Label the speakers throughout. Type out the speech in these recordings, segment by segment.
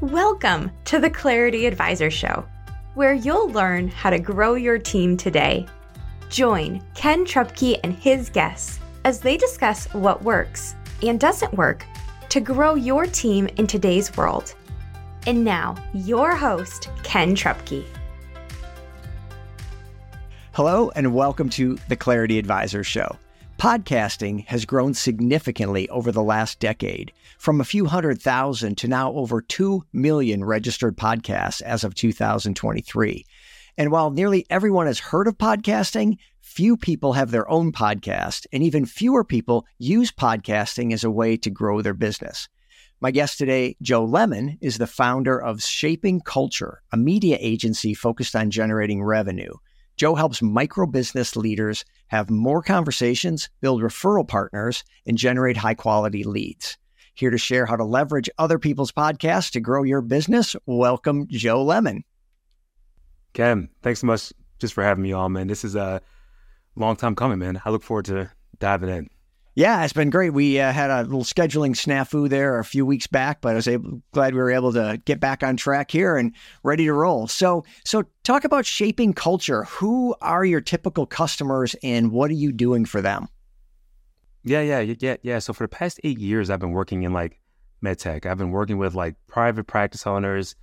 Speaker 1: Welcome to the Clarity Advisor Show, where you'll learn how to grow your team today. Join Ken Trupke and his guests as they discuss what works and doesn't work to grow your team in today's world. And now, your host, Ken Trupke.
Speaker 2: Hello, and welcome to the Clarity Advisor Show. Podcasting has grown significantly over the last decade, from a few hundred thousand to now over 2 million registered podcasts as of 2023. And while nearly everyone has heard of podcasting, few people have their own podcast, and even fewer people use podcasting as a way to grow their business. My guest today, Joe Lemon, is the founder of Shaping Culture, a media agency focused on generating revenue. Joe helps micro business leaders have more conversations, build referral partners, and generate high quality leads. Here to share how to leverage other people's podcasts to grow your business, welcome Joe Lemon.
Speaker 3: Ken, thanks so much just for having me on, man. This is a long time coming, man. I look forward to diving in.
Speaker 2: Yeah, it's been great. We uh, had a little scheduling snafu there a few weeks back, but I was able, glad we were able to get back on track here and ready to roll. So, so talk about shaping culture. Who are your typical customers, and what are you doing for them?
Speaker 3: Yeah, yeah, yeah, yeah. So for the past eight years, I've been working in like medtech. I've been working with like private practice owners,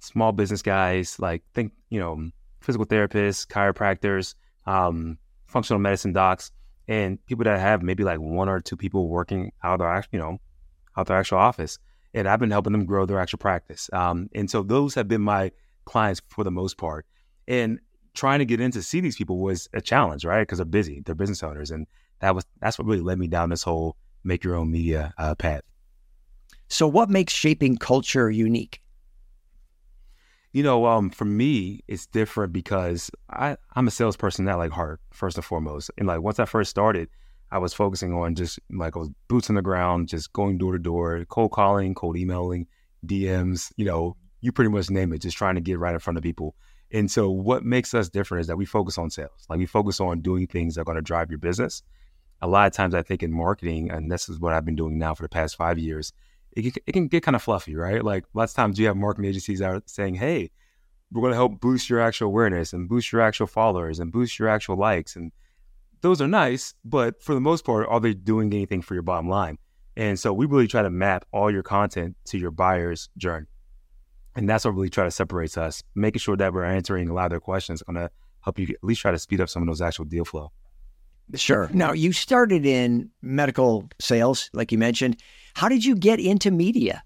Speaker 3: small business guys, like think you know physical therapists, chiropractors, um, functional medicine docs and people that have maybe like one or two people working out their you know out their actual office and i've been helping them grow their actual practice um, and so those have been my clients for the most part and trying to get in to see these people was a challenge right because they're busy they're business owners and that was that's what really led me down this whole make your own media uh, path
Speaker 2: so what makes shaping culture unique
Speaker 3: you know, um, for me, it's different because I, I'm a salesperson at like heart, first and foremost. And like once I first started, I was focusing on just like I was boots on the ground, just going door to door, cold calling, cold emailing, DMs, you know, you pretty much name it, just trying to get right in front of people. And so what makes us different is that we focus on sales. Like we focus on doing things that are going to drive your business. A lot of times I think in marketing, and this is what I've been doing now for the past five years, it can, it can get kind of fluffy, right? Like lots of times you have marketing agencies out saying, hey, we're going to help boost your actual awareness and boost your actual followers and boost your actual likes. And those are nice, but for the most part, are they doing anything for your bottom line? And so we really try to map all your content to your buyer's journey. And that's what really try to separates us, making sure that we're answering a lot of their questions going to help you at least try to speed up some of those actual deal flow.
Speaker 2: Sure. Now, you started in medical sales, like you mentioned. How did you get into media?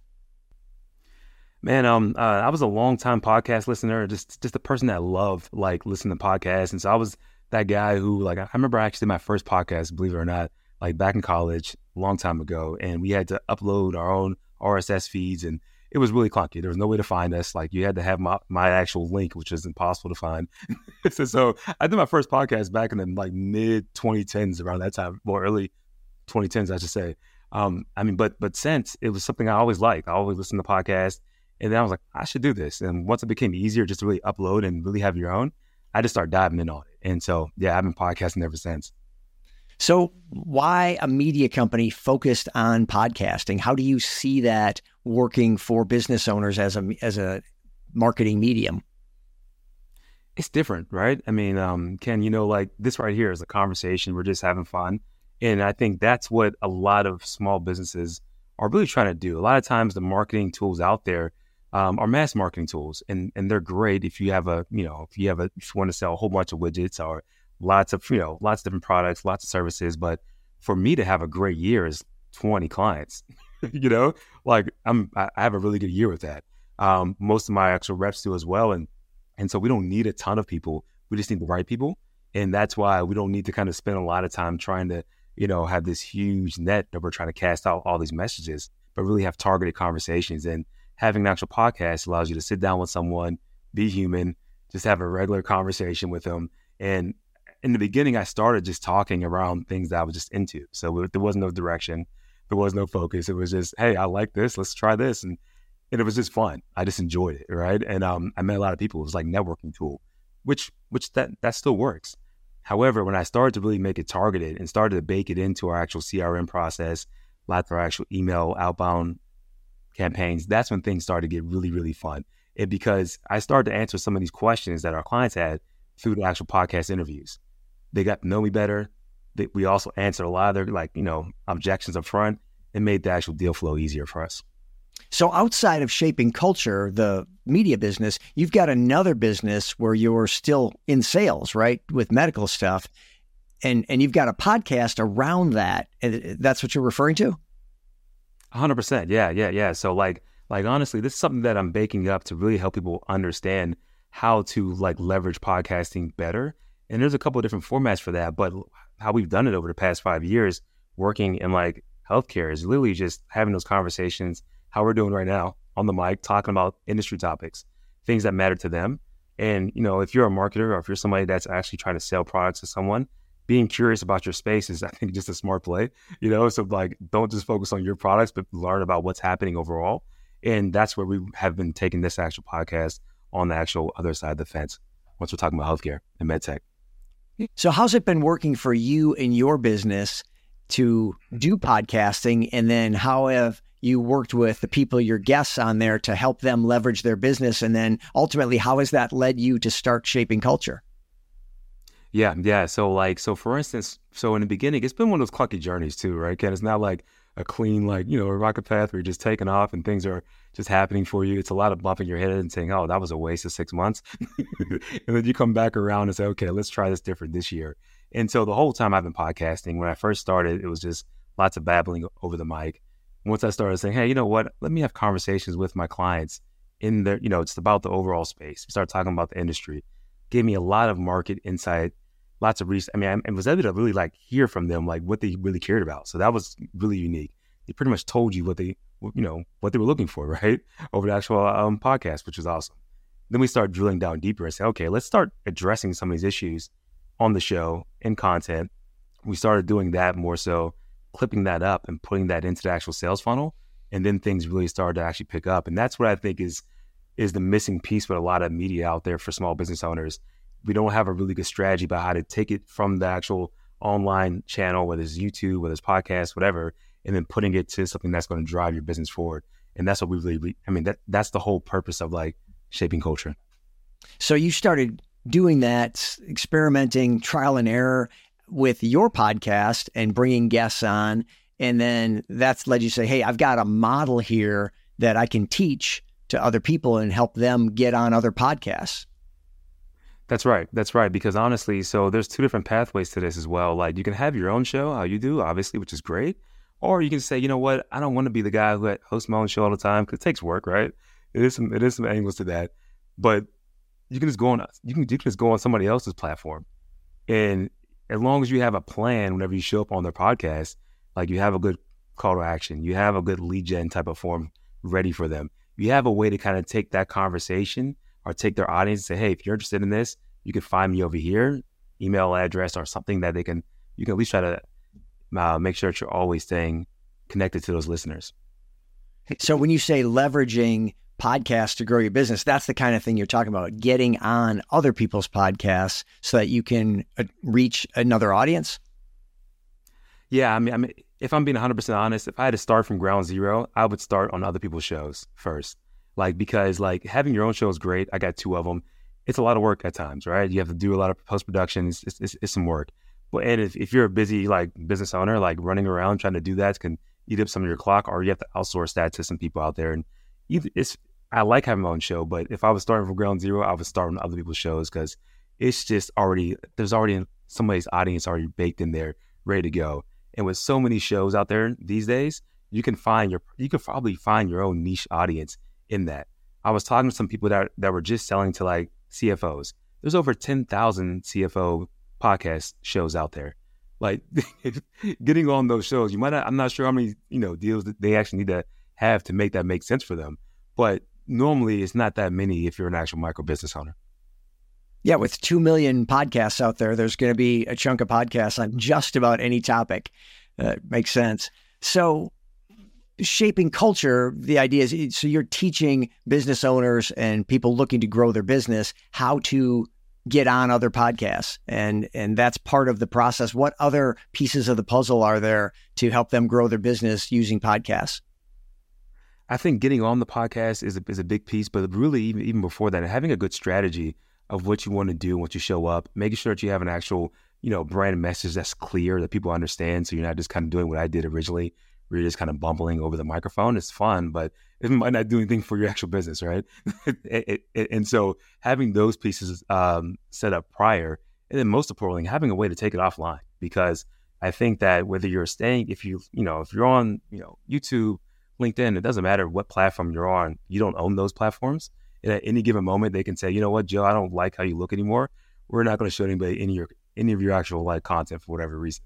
Speaker 3: Man, um, uh, I was a long time podcast listener, just just a person that loved like listening to podcasts, and so I was that guy who like I remember I actually did my first podcast, believe it or not, like back in college, a long time ago, and we had to upload our own RSS feeds, and it was really clunky. There was no way to find us. Like you had to have my, my actual link, which is impossible to find. so, so I did my first podcast back in the like mid 2010s, around that time, or early 2010s, I should say. Um, I mean, but but since it was something I always liked, I always listened to podcasts, and then I was like, I should do this. And once it became easier just to really upload and really have your own, I just started diving in on it. And so, yeah, I've been podcasting ever since.
Speaker 2: So, why a media company focused on podcasting? How do you see that working for business owners as a as a marketing medium?
Speaker 3: It's different, right? I mean, um, Ken, you know, like this right here is a conversation. We're just having fun, and I think that's what a lot of small businesses are really trying to do. A lot of times, the marketing tools out there um, are mass marketing tools, and and they're great if you have a you know if you have a if you want to sell a whole bunch of widgets or lots of you know lots of different products, lots of services. But for me to have a great year is twenty clients. you know, like I'm I have a really good year with that. Um, most of my actual reps do as well, and and so we don't need a ton of people. We just need the right people, and that's why we don't need to kind of spend a lot of time trying to you know have this huge net that we're trying to cast out all these messages, but really have targeted conversations. And having an actual podcast allows you to sit down with someone, be human, just have a regular conversation with them, and in the beginning, I started just talking around things that I was just into. So there was no direction, there was no focus. It was just, hey, I like this, let's try this, and and it was just fun. I just enjoyed it, right? And um, I met a lot of people. It was like networking tool, which which that that still works. However, when I started to really make it targeted and started to bake it into our actual CRM process, lots of our actual email outbound campaigns, that's when things started to get really, really fun. And because I started to answer some of these questions that our clients had through the actual podcast interviews. They got to know me better. We also answered a lot of their like, you know, objections up front and made the actual deal flow easier for us.
Speaker 2: So outside of shaping culture, the media business, you've got another business where you're still in sales, right? With medical stuff. And and you've got a podcast around that. And that's what you're referring to?
Speaker 3: 100%. Yeah, yeah, yeah. So like like honestly, this is something that I'm baking up to really help people understand how to like leverage podcasting better. And there's a couple of different formats for that, but how we've done it over the past 5 years working in like healthcare is literally just having those conversations how we're doing right now on the mic, talking about industry topics, things that matter to them. And, you know, if you're a marketer or if you're somebody that's actually trying to sell products to someone, being curious about your space is, I think, just a smart play, you know? So, like, don't just focus on your products, but learn about what's happening overall. And that's where we have been taking this actual podcast on the actual other side of the fence once we're talking about healthcare and medtech.
Speaker 2: So, how's it been working for you in your business to mm-hmm. do podcasting? And then, how have you worked with the people, your guests on there to help them leverage their business? And then ultimately, how has that led you to start shaping culture?
Speaker 3: Yeah, yeah. So like, so for instance, so in the beginning, it's been one of those clunky journeys too, right? Ken, it's not like a clean, like, you know, a rocket path where you're just taking off and things are just happening for you. It's a lot of bumping your head and saying, oh, that was a waste of six months. and then you come back around and say, okay, let's try this different this year. And so the whole time I've been podcasting, when I first started, it was just lots of babbling over the mic once I started saying, hey, you know what? Let me have conversations with my clients in the, you know, it's about the overall space. We start talking about the industry. Gave me a lot of market insight, lots of research. I mean, I, was able to really like hear from them like what they really cared about. So that was really unique. They pretty much told you what they, you know, what they were looking for, right? Over the actual um, podcast, which was awesome. Then we start drilling down deeper and say, okay, let's start addressing some of these issues on the show in content. We started doing that more so clipping that up and putting that into the actual sales funnel. And then things really started to actually pick up. And that's what I think is is the missing piece with a lot of media out there for small business owners. We don't have a really good strategy about how to take it from the actual online channel, whether it's YouTube, whether it's podcast, whatever, and then putting it to something that's going to drive your business forward. And that's what we really, I mean, that that's the whole purpose of like shaping culture.
Speaker 2: So you started doing that, experimenting, trial and error, with your podcast and bringing guests on. And then that's led you to say, hey, I've got a model here that I can teach to other people and help them get on other podcasts.
Speaker 3: That's right. That's right. Because honestly, so there's two different pathways to this as well. Like you can have your own show, how you do, obviously, which is great. Or you can say, you know what, I don't want to be the guy who hosts my own show all the time because it takes work, right? It is some it is some angles to that. But you can just go on you can you can just go on somebody else's platform and as long as you have a plan whenever you show up on their podcast, like you have a good call to action, you have a good lead gen type of form ready for them. You have a way to kind of take that conversation or take their audience and say, hey, if you're interested in this, you can find me over here, email address or something that they can, you can at least try to uh, make sure that you're always staying connected to those listeners.
Speaker 2: So when you say leveraging podcasts to grow your business, that's the kind of thing you're talking about, getting on other people's podcasts so that you can uh, reach another audience.
Speaker 3: Yeah, I mean, I mean, if I'm being 100% honest, if I had to start from ground zero, I would start on other people's shows first. Like, because like having your own show is great. I got two of them. It's a lot of work at times, right? You have to do a lot of post production. It's, it's, it's, some work. But and if, if you're a busy like business owner, like running around trying to do that can eat up some of your clock, or you have to outsource that to some people out there. And either it's I like having my own show, but if I was starting from ground zero, I would start on other people's shows because it's just already there's already somebody's audience already baked in there, ready to go. And with so many shows out there these days, you can find your you can probably find your own niche audience in that. I was talking to some people that that were just selling to like CFOs. There's over ten thousand CFO podcast shows out there. Like getting on those shows, you might not, I'm not sure how many you know deals that they actually need to have to make that make sense for them. But normally it's not that many if you're an actual micro business owner.
Speaker 2: Yeah, with 2 million podcasts out there, there's going to be a chunk of podcasts on just about any topic. Uh, makes sense. So, shaping culture, the idea is so you're teaching business owners and people looking to grow their business how to get on other podcasts. And and that's part of the process. What other pieces of the puzzle are there to help them grow their business using podcasts?
Speaker 3: I think getting on the podcast is a, is a big piece, but really even even before that, having a good strategy of what you want to do once you show up, making sure that you have an actual you know brand message that's clear that people understand, so you're not just kind of doing what I did originally, where you're just kind of bumbling over the microphone. It's fun, but it might not do anything for your actual business, right? it, it, and so having those pieces um, set up prior, and then most importantly, having a way to take it offline because I think that whether you're staying, if you, you know, if you're on, you know, YouTube, LinkedIn, it doesn't matter what platform you're on, you don't own those platforms. And at any given moment, they can say, you know what, Joe, I don't like how you look anymore. We're not going to show anybody any of your any of your actual like content for whatever reason.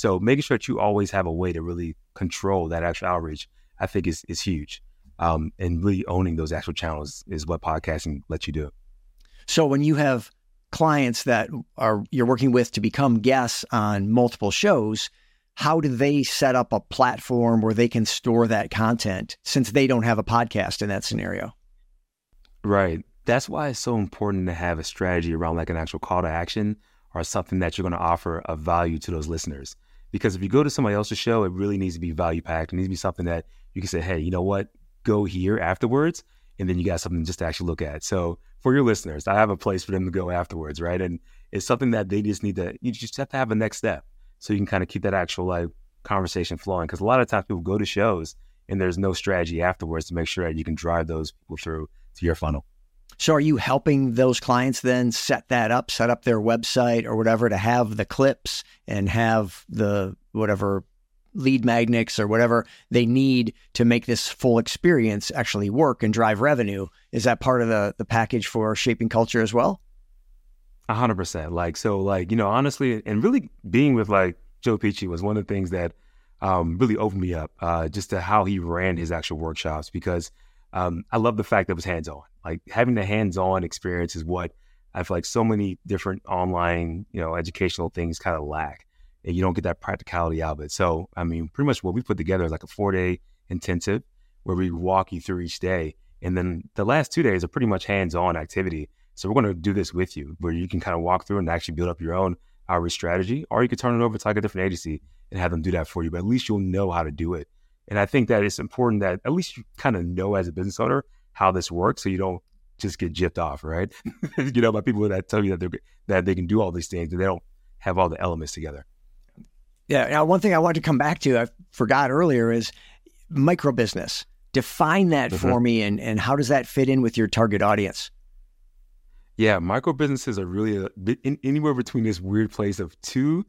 Speaker 3: So making sure that you always have a way to really control that actual outreach, I think is is huge. Um, and really owning those actual channels is what podcasting lets you do.
Speaker 2: So when you have clients that are you're working with to become guests on multiple shows, how do they set up a platform where they can store that content since they don't have a podcast in that scenario?
Speaker 3: Right. That's why it's so important to have a strategy around like an actual call to action or something that you're going to offer of value to those listeners. Because if you go to somebody else's show, it really needs to be value packed. It needs to be something that you can say, hey, you know what? Go here afterwards. And then you got something just to actually look at. So for your listeners, I have a place for them to go afterwards, right? And it's something that they just need to, you just have to have a next step so you can kind of keep that actual like conversation flowing. Because a lot of times people go to shows and there's no strategy afterwards to make sure that you can drive those people through to your funnel.
Speaker 2: So are you helping those clients then set that up, set up their website or whatever to have the clips and have the whatever lead magnets or whatever they need to make this full experience actually work and drive revenue. Is that part of the the package for shaping culture as well?
Speaker 3: A hundred percent. Like so, like you know, honestly, and really being with like Joe Peachy was one of the things that um, really opened me up uh, just to how he ran his actual workshops because um, I love the fact that it was hands on. Like having the hands on experience is what I feel like so many different online, you know, educational things kind of lack and you don't get that practicality out of it. So, I mean, pretty much what we put together is like a four day intensive where we walk you through each day. And then the last two days are pretty much hands on activity. So, we're going to do this with you where you can kind of walk through and actually build up your own outreach strategy, or you could turn it over to like a different agency and have them do that for you. But at least you'll know how to do it. And I think that it's important that at least you kind of know as a business owner how this works so you don't just get gypped off, right? you know, by people that tell you that they that they can do all these things and they don't have all the elements together.
Speaker 2: Yeah. Now, one thing I wanted to come back to, I forgot earlier, is micro business. Define that mm-hmm. for me, and and how does that fit in with your target audience?
Speaker 3: Yeah, micro businesses are really a, in, anywhere between this weird place of two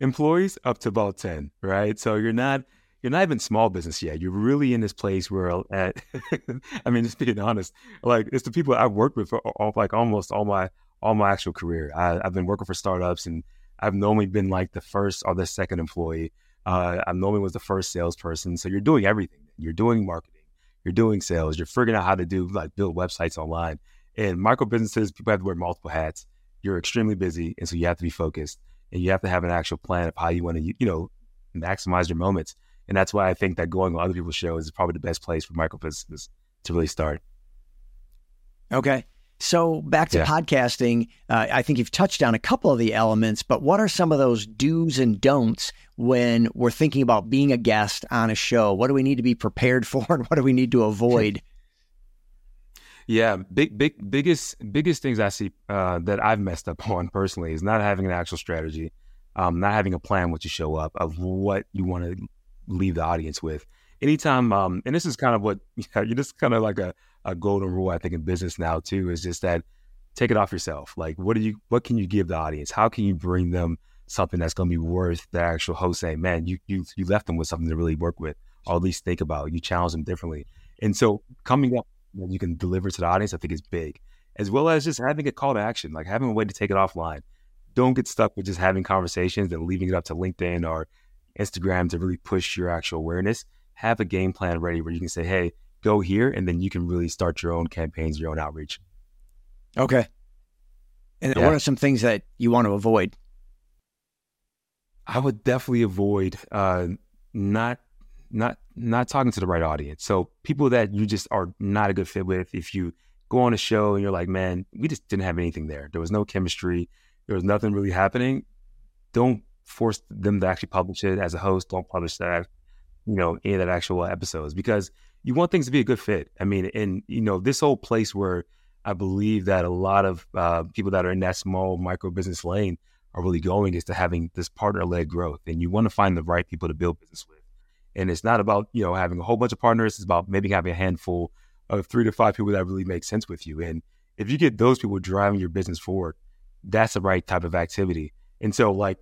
Speaker 3: employees up to about ten, right? So you're not you're not even small business yet. You're really in this place where, at, I mean, just being honest, like it's the people I've worked with for all, like almost all my all my actual career. I, I've been working for startups and I've normally been like the first or the second employee. Uh, I normally was the first salesperson. So you're doing everything. You're doing marketing. You're doing sales. You're figuring out how to do like build websites online. And micro businesses, people have to wear multiple hats. You're extremely busy, and so you have to be focused, and you have to have an actual plan of how you want to, you know, maximize your moments. And that's why I think that going on other people's shows is probably the best place for micro businesses to really start.
Speaker 2: Okay. So back to yeah. podcasting, uh, I think you've touched on a couple of the elements, but what are some of those do's and don'ts when we're thinking about being a guest on a show? What do we need to be prepared for, and what do we need to avoid?
Speaker 3: Yeah, big, big, biggest, biggest things I see uh, that I've messed up on personally is not having an actual strategy, um, not having a plan once you show up of what you want to leave the audience with. Anytime, um, and this is kind of what you know, you're just kind of like a a golden rule I think in business now too is just that take it off yourself. Like what do you what can you give the audience? How can you bring them something that's going to be worth the actual host saying, man, you you you left them with something to really work with, or at least think about. You challenge them differently, and so coming up that you can deliver to the audience, I think is big, as well as just having a call to action, like having a way to take it offline. Don't get stuck with just having conversations and leaving it up to LinkedIn or Instagram to really push your actual awareness. Have a game plan ready where you can say, hey, go here, and then you can really start your own campaigns, your own outreach.
Speaker 2: Okay. And yeah. what are some things that you want to avoid?
Speaker 3: I would definitely avoid uh, not not not talking to the right audience. So people that you just are not a good fit with. If you go on a show and you're like, man, we just didn't have anything there. There was no chemistry. There was nothing really happening. Don't force them to actually publish it as a host. Don't publish that, you know, any of that actual episodes because you want things to be a good fit. I mean, and you know, this whole place where I believe that a lot of uh, people that are in that small micro business lane are really going is to having this partner led growth. And you want to find the right people to build business with. And it's not about, you know, having a whole bunch of partners. It's about maybe having a handful of three to five people that really make sense with you. And if you get those people driving your business forward, that's the right type of activity. And so, like,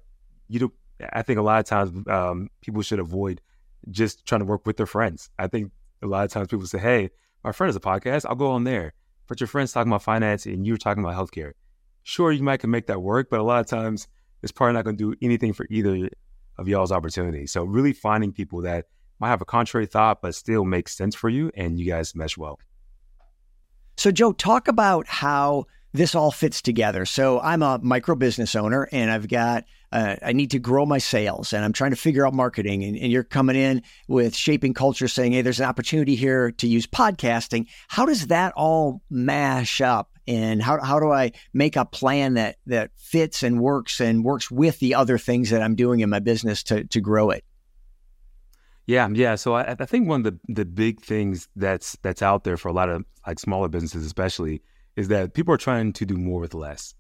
Speaker 3: you know, I think a lot of times um, people should avoid just trying to work with their friends. I think a lot of times people say, hey, my friend has a podcast, I'll go on there. But your friend's talking about finance and you're talking about healthcare. Sure, you might can make that work, but a lot of times it's probably not going to do anything for either of y'all's opportunities. So really finding people that might have a contrary thought, but still makes sense for you and you guys mesh well.
Speaker 2: So, Joe, talk about how this all fits together. So, I'm a micro business owner and I've got, uh, I need to grow my sales and I'm trying to figure out marketing. And, and, you're coming in with shaping culture saying, hey, there's an opportunity here to use podcasting. How does that all mash up? And how, how do I make a plan that, that fits and works and works with the other things that I'm doing in my business to, to grow it?
Speaker 3: Yeah, yeah. So I, I, think one of the, the big things that's that's out there for a lot of like smaller businesses, especially, is that people are trying to do more with less.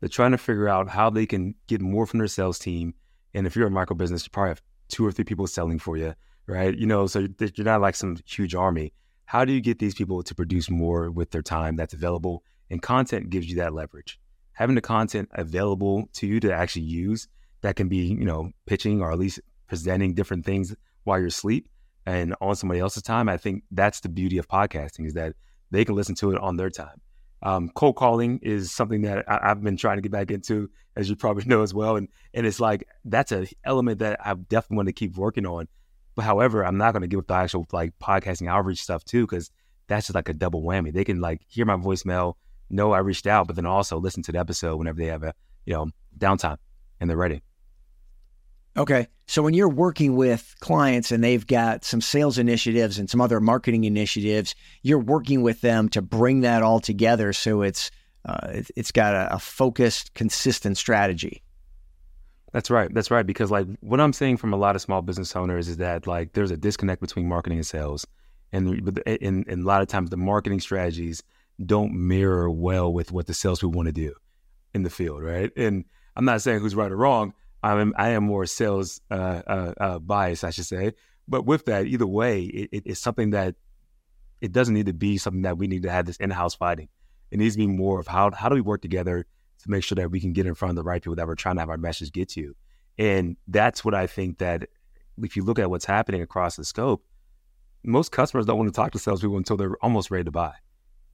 Speaker 3: They're trying to figure out how they can get more from their sales team. And if you're a micro business, you probably have two or three people selling for you, right? You know, so you're not like some huge army. How do you get these people to produce more with their time that's available? And content gives you that leverage. Having the content available to you to actually use that can be, you know, pitching or at least presenting different things while you're asleep and on somebody else's time. I think that's the beauty of podcasting is that they can listen to it on their time. Um, cold calling is something that I, have been trying to get back into, as you probably know as well. And and it's like that's an element that I definitely want to keep working on. But however, I'm not going to give up the actual like podcasting outreach stuff too, because that's just like a double whammy. They can like hear my voicemail, know I reached out, but then also listen to the episode whenever they have a you know downtime and they're ready.
Speaker 2: Okay. So when you're working with clients and they've got some sales initiatives and some other marketing initiatives, you're working with them to bring that all together so it's uh, it's got a, a focused, consistent strategy.
Speaker 3: That's right. That's right. Because like what I'm saying from a lot of small business owners is that like there's a disconnect between marketing and sales, and in, in a lot of times the marketing strategies don't mirror well with what the salespeople want to do in the field, right? And I'm not saying who's right or wrong. I'm I am more sales uh, uh, uh, biased, I should say. But with that, either way, it, it, it's something that it doesn't need to be something that we need to have this in-house fighting. It needs to be more of how how do we work together to make sure that we can get in front of the right people that we're trying to have our message get to. And that's what I think that if you look at what's happening across the scope, most customers don't want to talk to salespeople until they're almost ready to buy.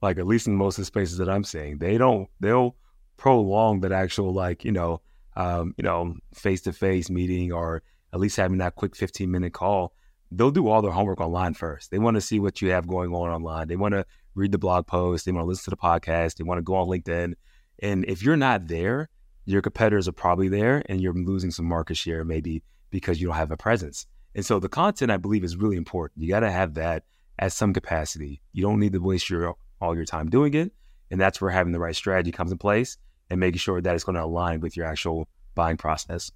Speaker 3: Like at least in most of the spaces that I'm seeing, they don't. They'll prolong that actual like you know um, you know, face to face meeting or at least having that quick 15 minute call, they'll do all their homework online first. They want to see what you have going on online. They want to read the blog post. They want to listen to the podcast. They want to go on LinkedIn. And if you're not there, your competitors are probably there and you're losing some market share maybe because you don't have a presence. And so the content I believe is really important. You got to have that at some capacity. You don't need to waste your all your time doing it. And that's where having the right strategy comes in place and making sure that it's going to align with your actual buying process.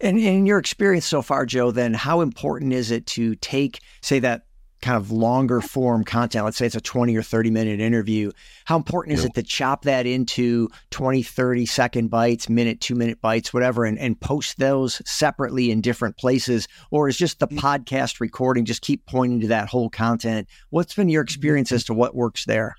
Speaker 2: And in your experience so far, Joe, then how important is it to take, say, that kind of longer form content? Let's say it's a 20 or 30 minute interview. How important is it to chop that into 20, 30 second bites, minute, two minute bites, whatever, and, and post those separately in different places? Or is just the mm. podcast recording just keep pointing to that whole content? What's been your experience as to what works there?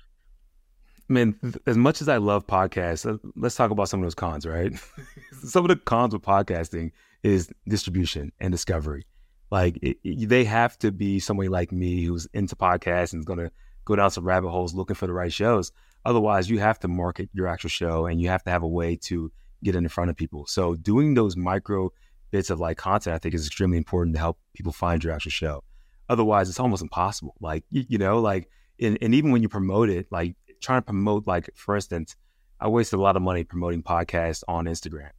Speaker 3: I mean, as much as I love podcasts, uh, let's talk about some of those cons, right? some of the cons with podcasting is distribution and discovery. Like it, it, they have to be somebody like me who's into podcasts and is going to go down some rabbit holes looking for the right shows. Otherwise, you have to market your actual show and you have to have a way to get in front of people. So doing those micro bits of like content, I think is extremely important to help people find your actual show. Otherwise, it's almost impossible. Like, you, you know, like, and, and even when you promote it, like trying to promote, like, for instance, I wasted a lot of money promoting podcasts on Instagram.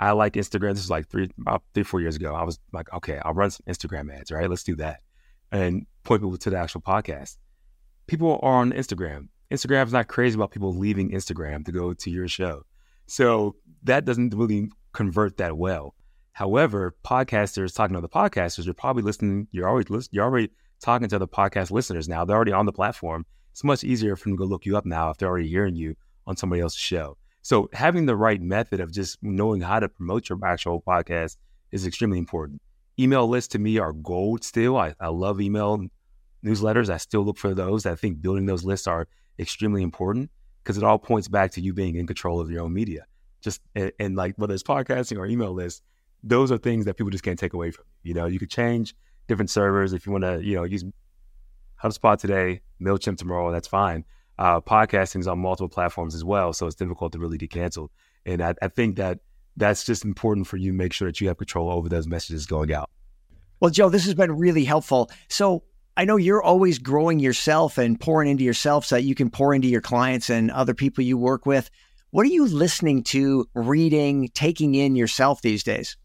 Speaker 3: I like Instagram. This was like three, about three, four years ago. I was like, okay, I'll run some Instagram ads, right? Let's do that. And point people to the actual podcast. People are on Instagram. Instagram's not crazy about people leaving Instagram to go to your show. So that doesn't really convert that well. However, podcasters talking to other podcasters, you're probably listening, you're already you're already talking to the podcast listeners now. They're already on the platform. It's much easier for them to go look you up now if they're already hearing you on somebody else's show. So having the right method of just knowing how to promote your actual podcast is extremely important. Email lists to me are gold still. I, I love email newsletters. I still look for those. I think building those lists are extremely important because it all points back to you being in control of your own media. Just and, and like whether it's podcasting or email lists, those are things that people just can't take away from you. You know, you could change different servers if you want to, you know, use HubSpot today, Mailchimp tomorrow. That's fine uh, podcasting is on multiple platforms as well, so it's difficult to really get canceled. And I, I think that that's just important for you to make sure that you have control over those messages going out.
Speaker 2: Well, Joe, this has been really helpful. So I know you're always growing yourself and pouring into yourself so that you can pour into your clients and other people you work with. What are you listening to, reading, taking in yourself these days?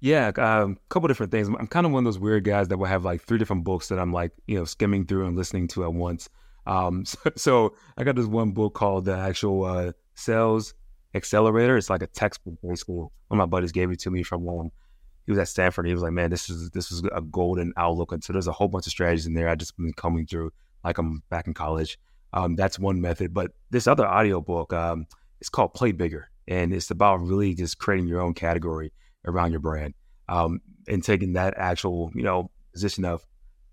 Speaker 3: Yeah, a um, couple different things. I'm kind of one of those weird guys that will have like three different books that I'm like, you know, skimming through and listening to at once. Um, so, so, I got this one book called the actual uh, Sales Accelerator. It's like a textbook, basically. One of my buddies gave it to me from um, he was at Stanford. He was like, "Man, this is this is a golden outlook." And so there's a whole bunch of strategies in there. I just been coming through like I'm back in college. Um, that's one method. But this other audio book, um, it's called Play Bigger, and it's about really just creating your own category around your brand um, and taking that actual you know position of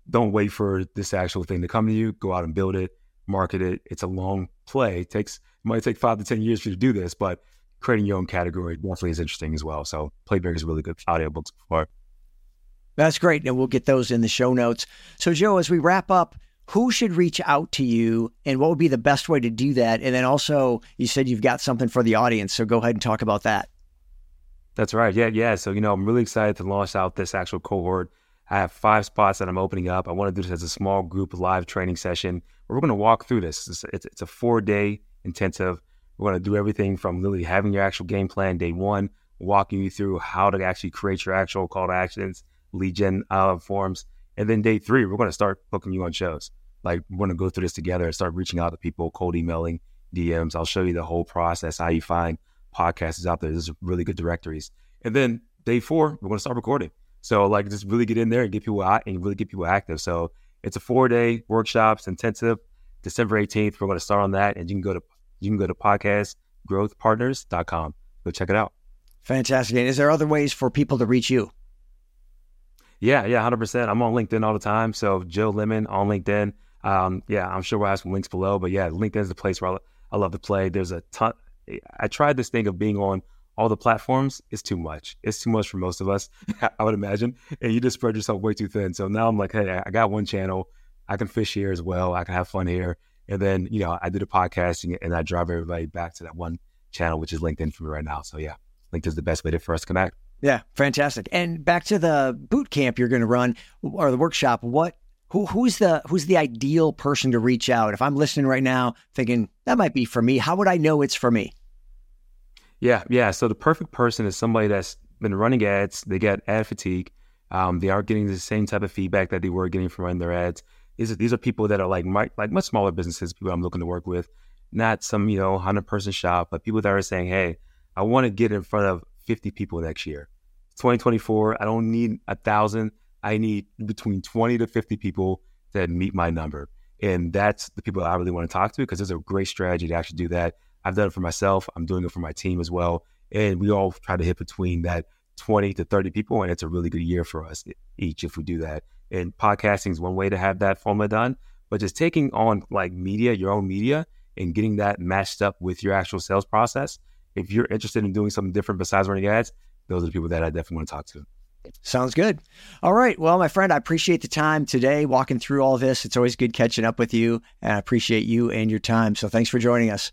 Speaker 3: don't wait for this actual thing to come to you. Go out and build it, market it. It's a long play. It takes it might take five to ten years for you to do this, but creating your own category definitely is interesting as well. So Play Bigger is really good audiobooks before.
Speaker 2: That's great. And we'll get those in the show notes. So Joe, as we wrap up, who should reach out to you and what would be the best way to do that? And then also you said you've got something for the audience. So go ahead and talk about that.
Speaker 3: That's right. Yeah, yeah. So, you know, I'm really excited to launch out this actual cohort I have five spots that I'm opening up. I want to do this as a small group live training session we're going to walk through this. It's, it's, it's a four day intensive. We're going to do everything from literally having your actual game plan day one, walking you through how to actually create your actual call to actions, lead gen uh, forms. And then day three, we're going to start booking you on shows. Like we're going to go through this together and start reaching out to people, cold emailing, DMs. I'll show you the whole process, how you find podcasts is out there. There's really good directories. And then day four, we're going to start recording. So like just really get in there and get people out and really get people active. So it's a four day workshops intensive. December 18th, we're going to start on that. And you can go to you can go to podcastgrowthpartners.com. Go check it out.
Speaker 2: Fantastic. And is there other ways for people to reach you?
Speaker 3: Yeah, yeah, 100%. I'm on LinkedIn all the time. So Joe Lemon on LinkedIn. Um, yeah, I'm sure we'll have some links below. But yeah, LinkedIn is the place where I, I love to play. There's a ton. I tried this thing of being on all the platforms It's too much. It's too much for most of us, I would imagine. And you just spread yourself way too thin. So now I'm like, hey, I got one channel. I can fish here as well. I can have fun here. And then, you know, I do the podcasting and I drive everybody back to that one channel, which is LinkedIn for me right now. So yeah, LinkedIn is the best way to, for us to connect.
Speaker 2: Yeah, fantastic. And back to the boot camp you're going to run or the workshop. What who who's the who's the ideal person to reach out? If I'm listening right now thinking that might be for me, how would I know it's for me?
Speaker 3: Yeah, yeah. So the perfect person is somebody that's been running ads. They get ad fatigue. Um, they aren't getting the same type of feedback that they were getting from running their ads. These are, these are people that are like my, like much smaller businesses. People I'm looking to work with, not some you know hundred person shop, but people that are saying, "Hey, I want to get in front of 50 people next year. 2024. I don't need a thousand. I need between 20 to 50 people that meet my number." And that's the people I really want to talk to because there's a great strategy to actually do that. I've done it for myself. I'm doing it for my team as well. And we all try to hit between that 20 to 30 people. And it's a really good year for us each if we do that. And podcasting is one way to have that formula done. But just taking on like media, your own media, and getting that matched up with your actual sales process. If you're interested in doing something different besides running ads, those are the people that I definitely want to talk to.
Speaker 2: Sounds good. All right. Well, my friend, I appreciate the time today walking through all this. It's always good catching up with you, and I appreciate you and your time. So thanks for joining us.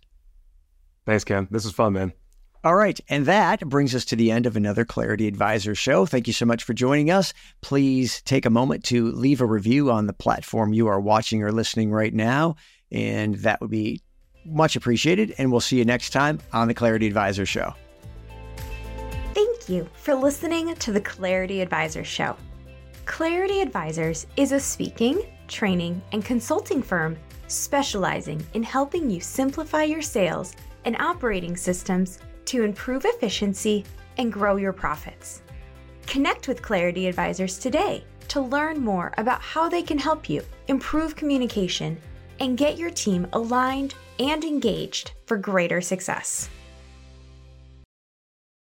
Speaker 3: Thanks, Ken. This was fun, man.
Speaker 2: All right. And that brings us to the end of another Clarity Advisor show. Thank you so much for joining us. Please take a moment to leave a review on the platform you are watching or listening right now. And that would be much appreciated. And we'll see you next time on the Clarity Advisor show.
Speaker 1: Thank you for listening to the Clarity Advisor show. Clarity Advisors is a speaking, training, and consulting firm specializing in helping you simplify your sales and operating systems to improve efficiency and grow your profits. Connect with Clarity Advisors today to learn more about how they can help you improve communication and get your team aligned and engaged for greater success.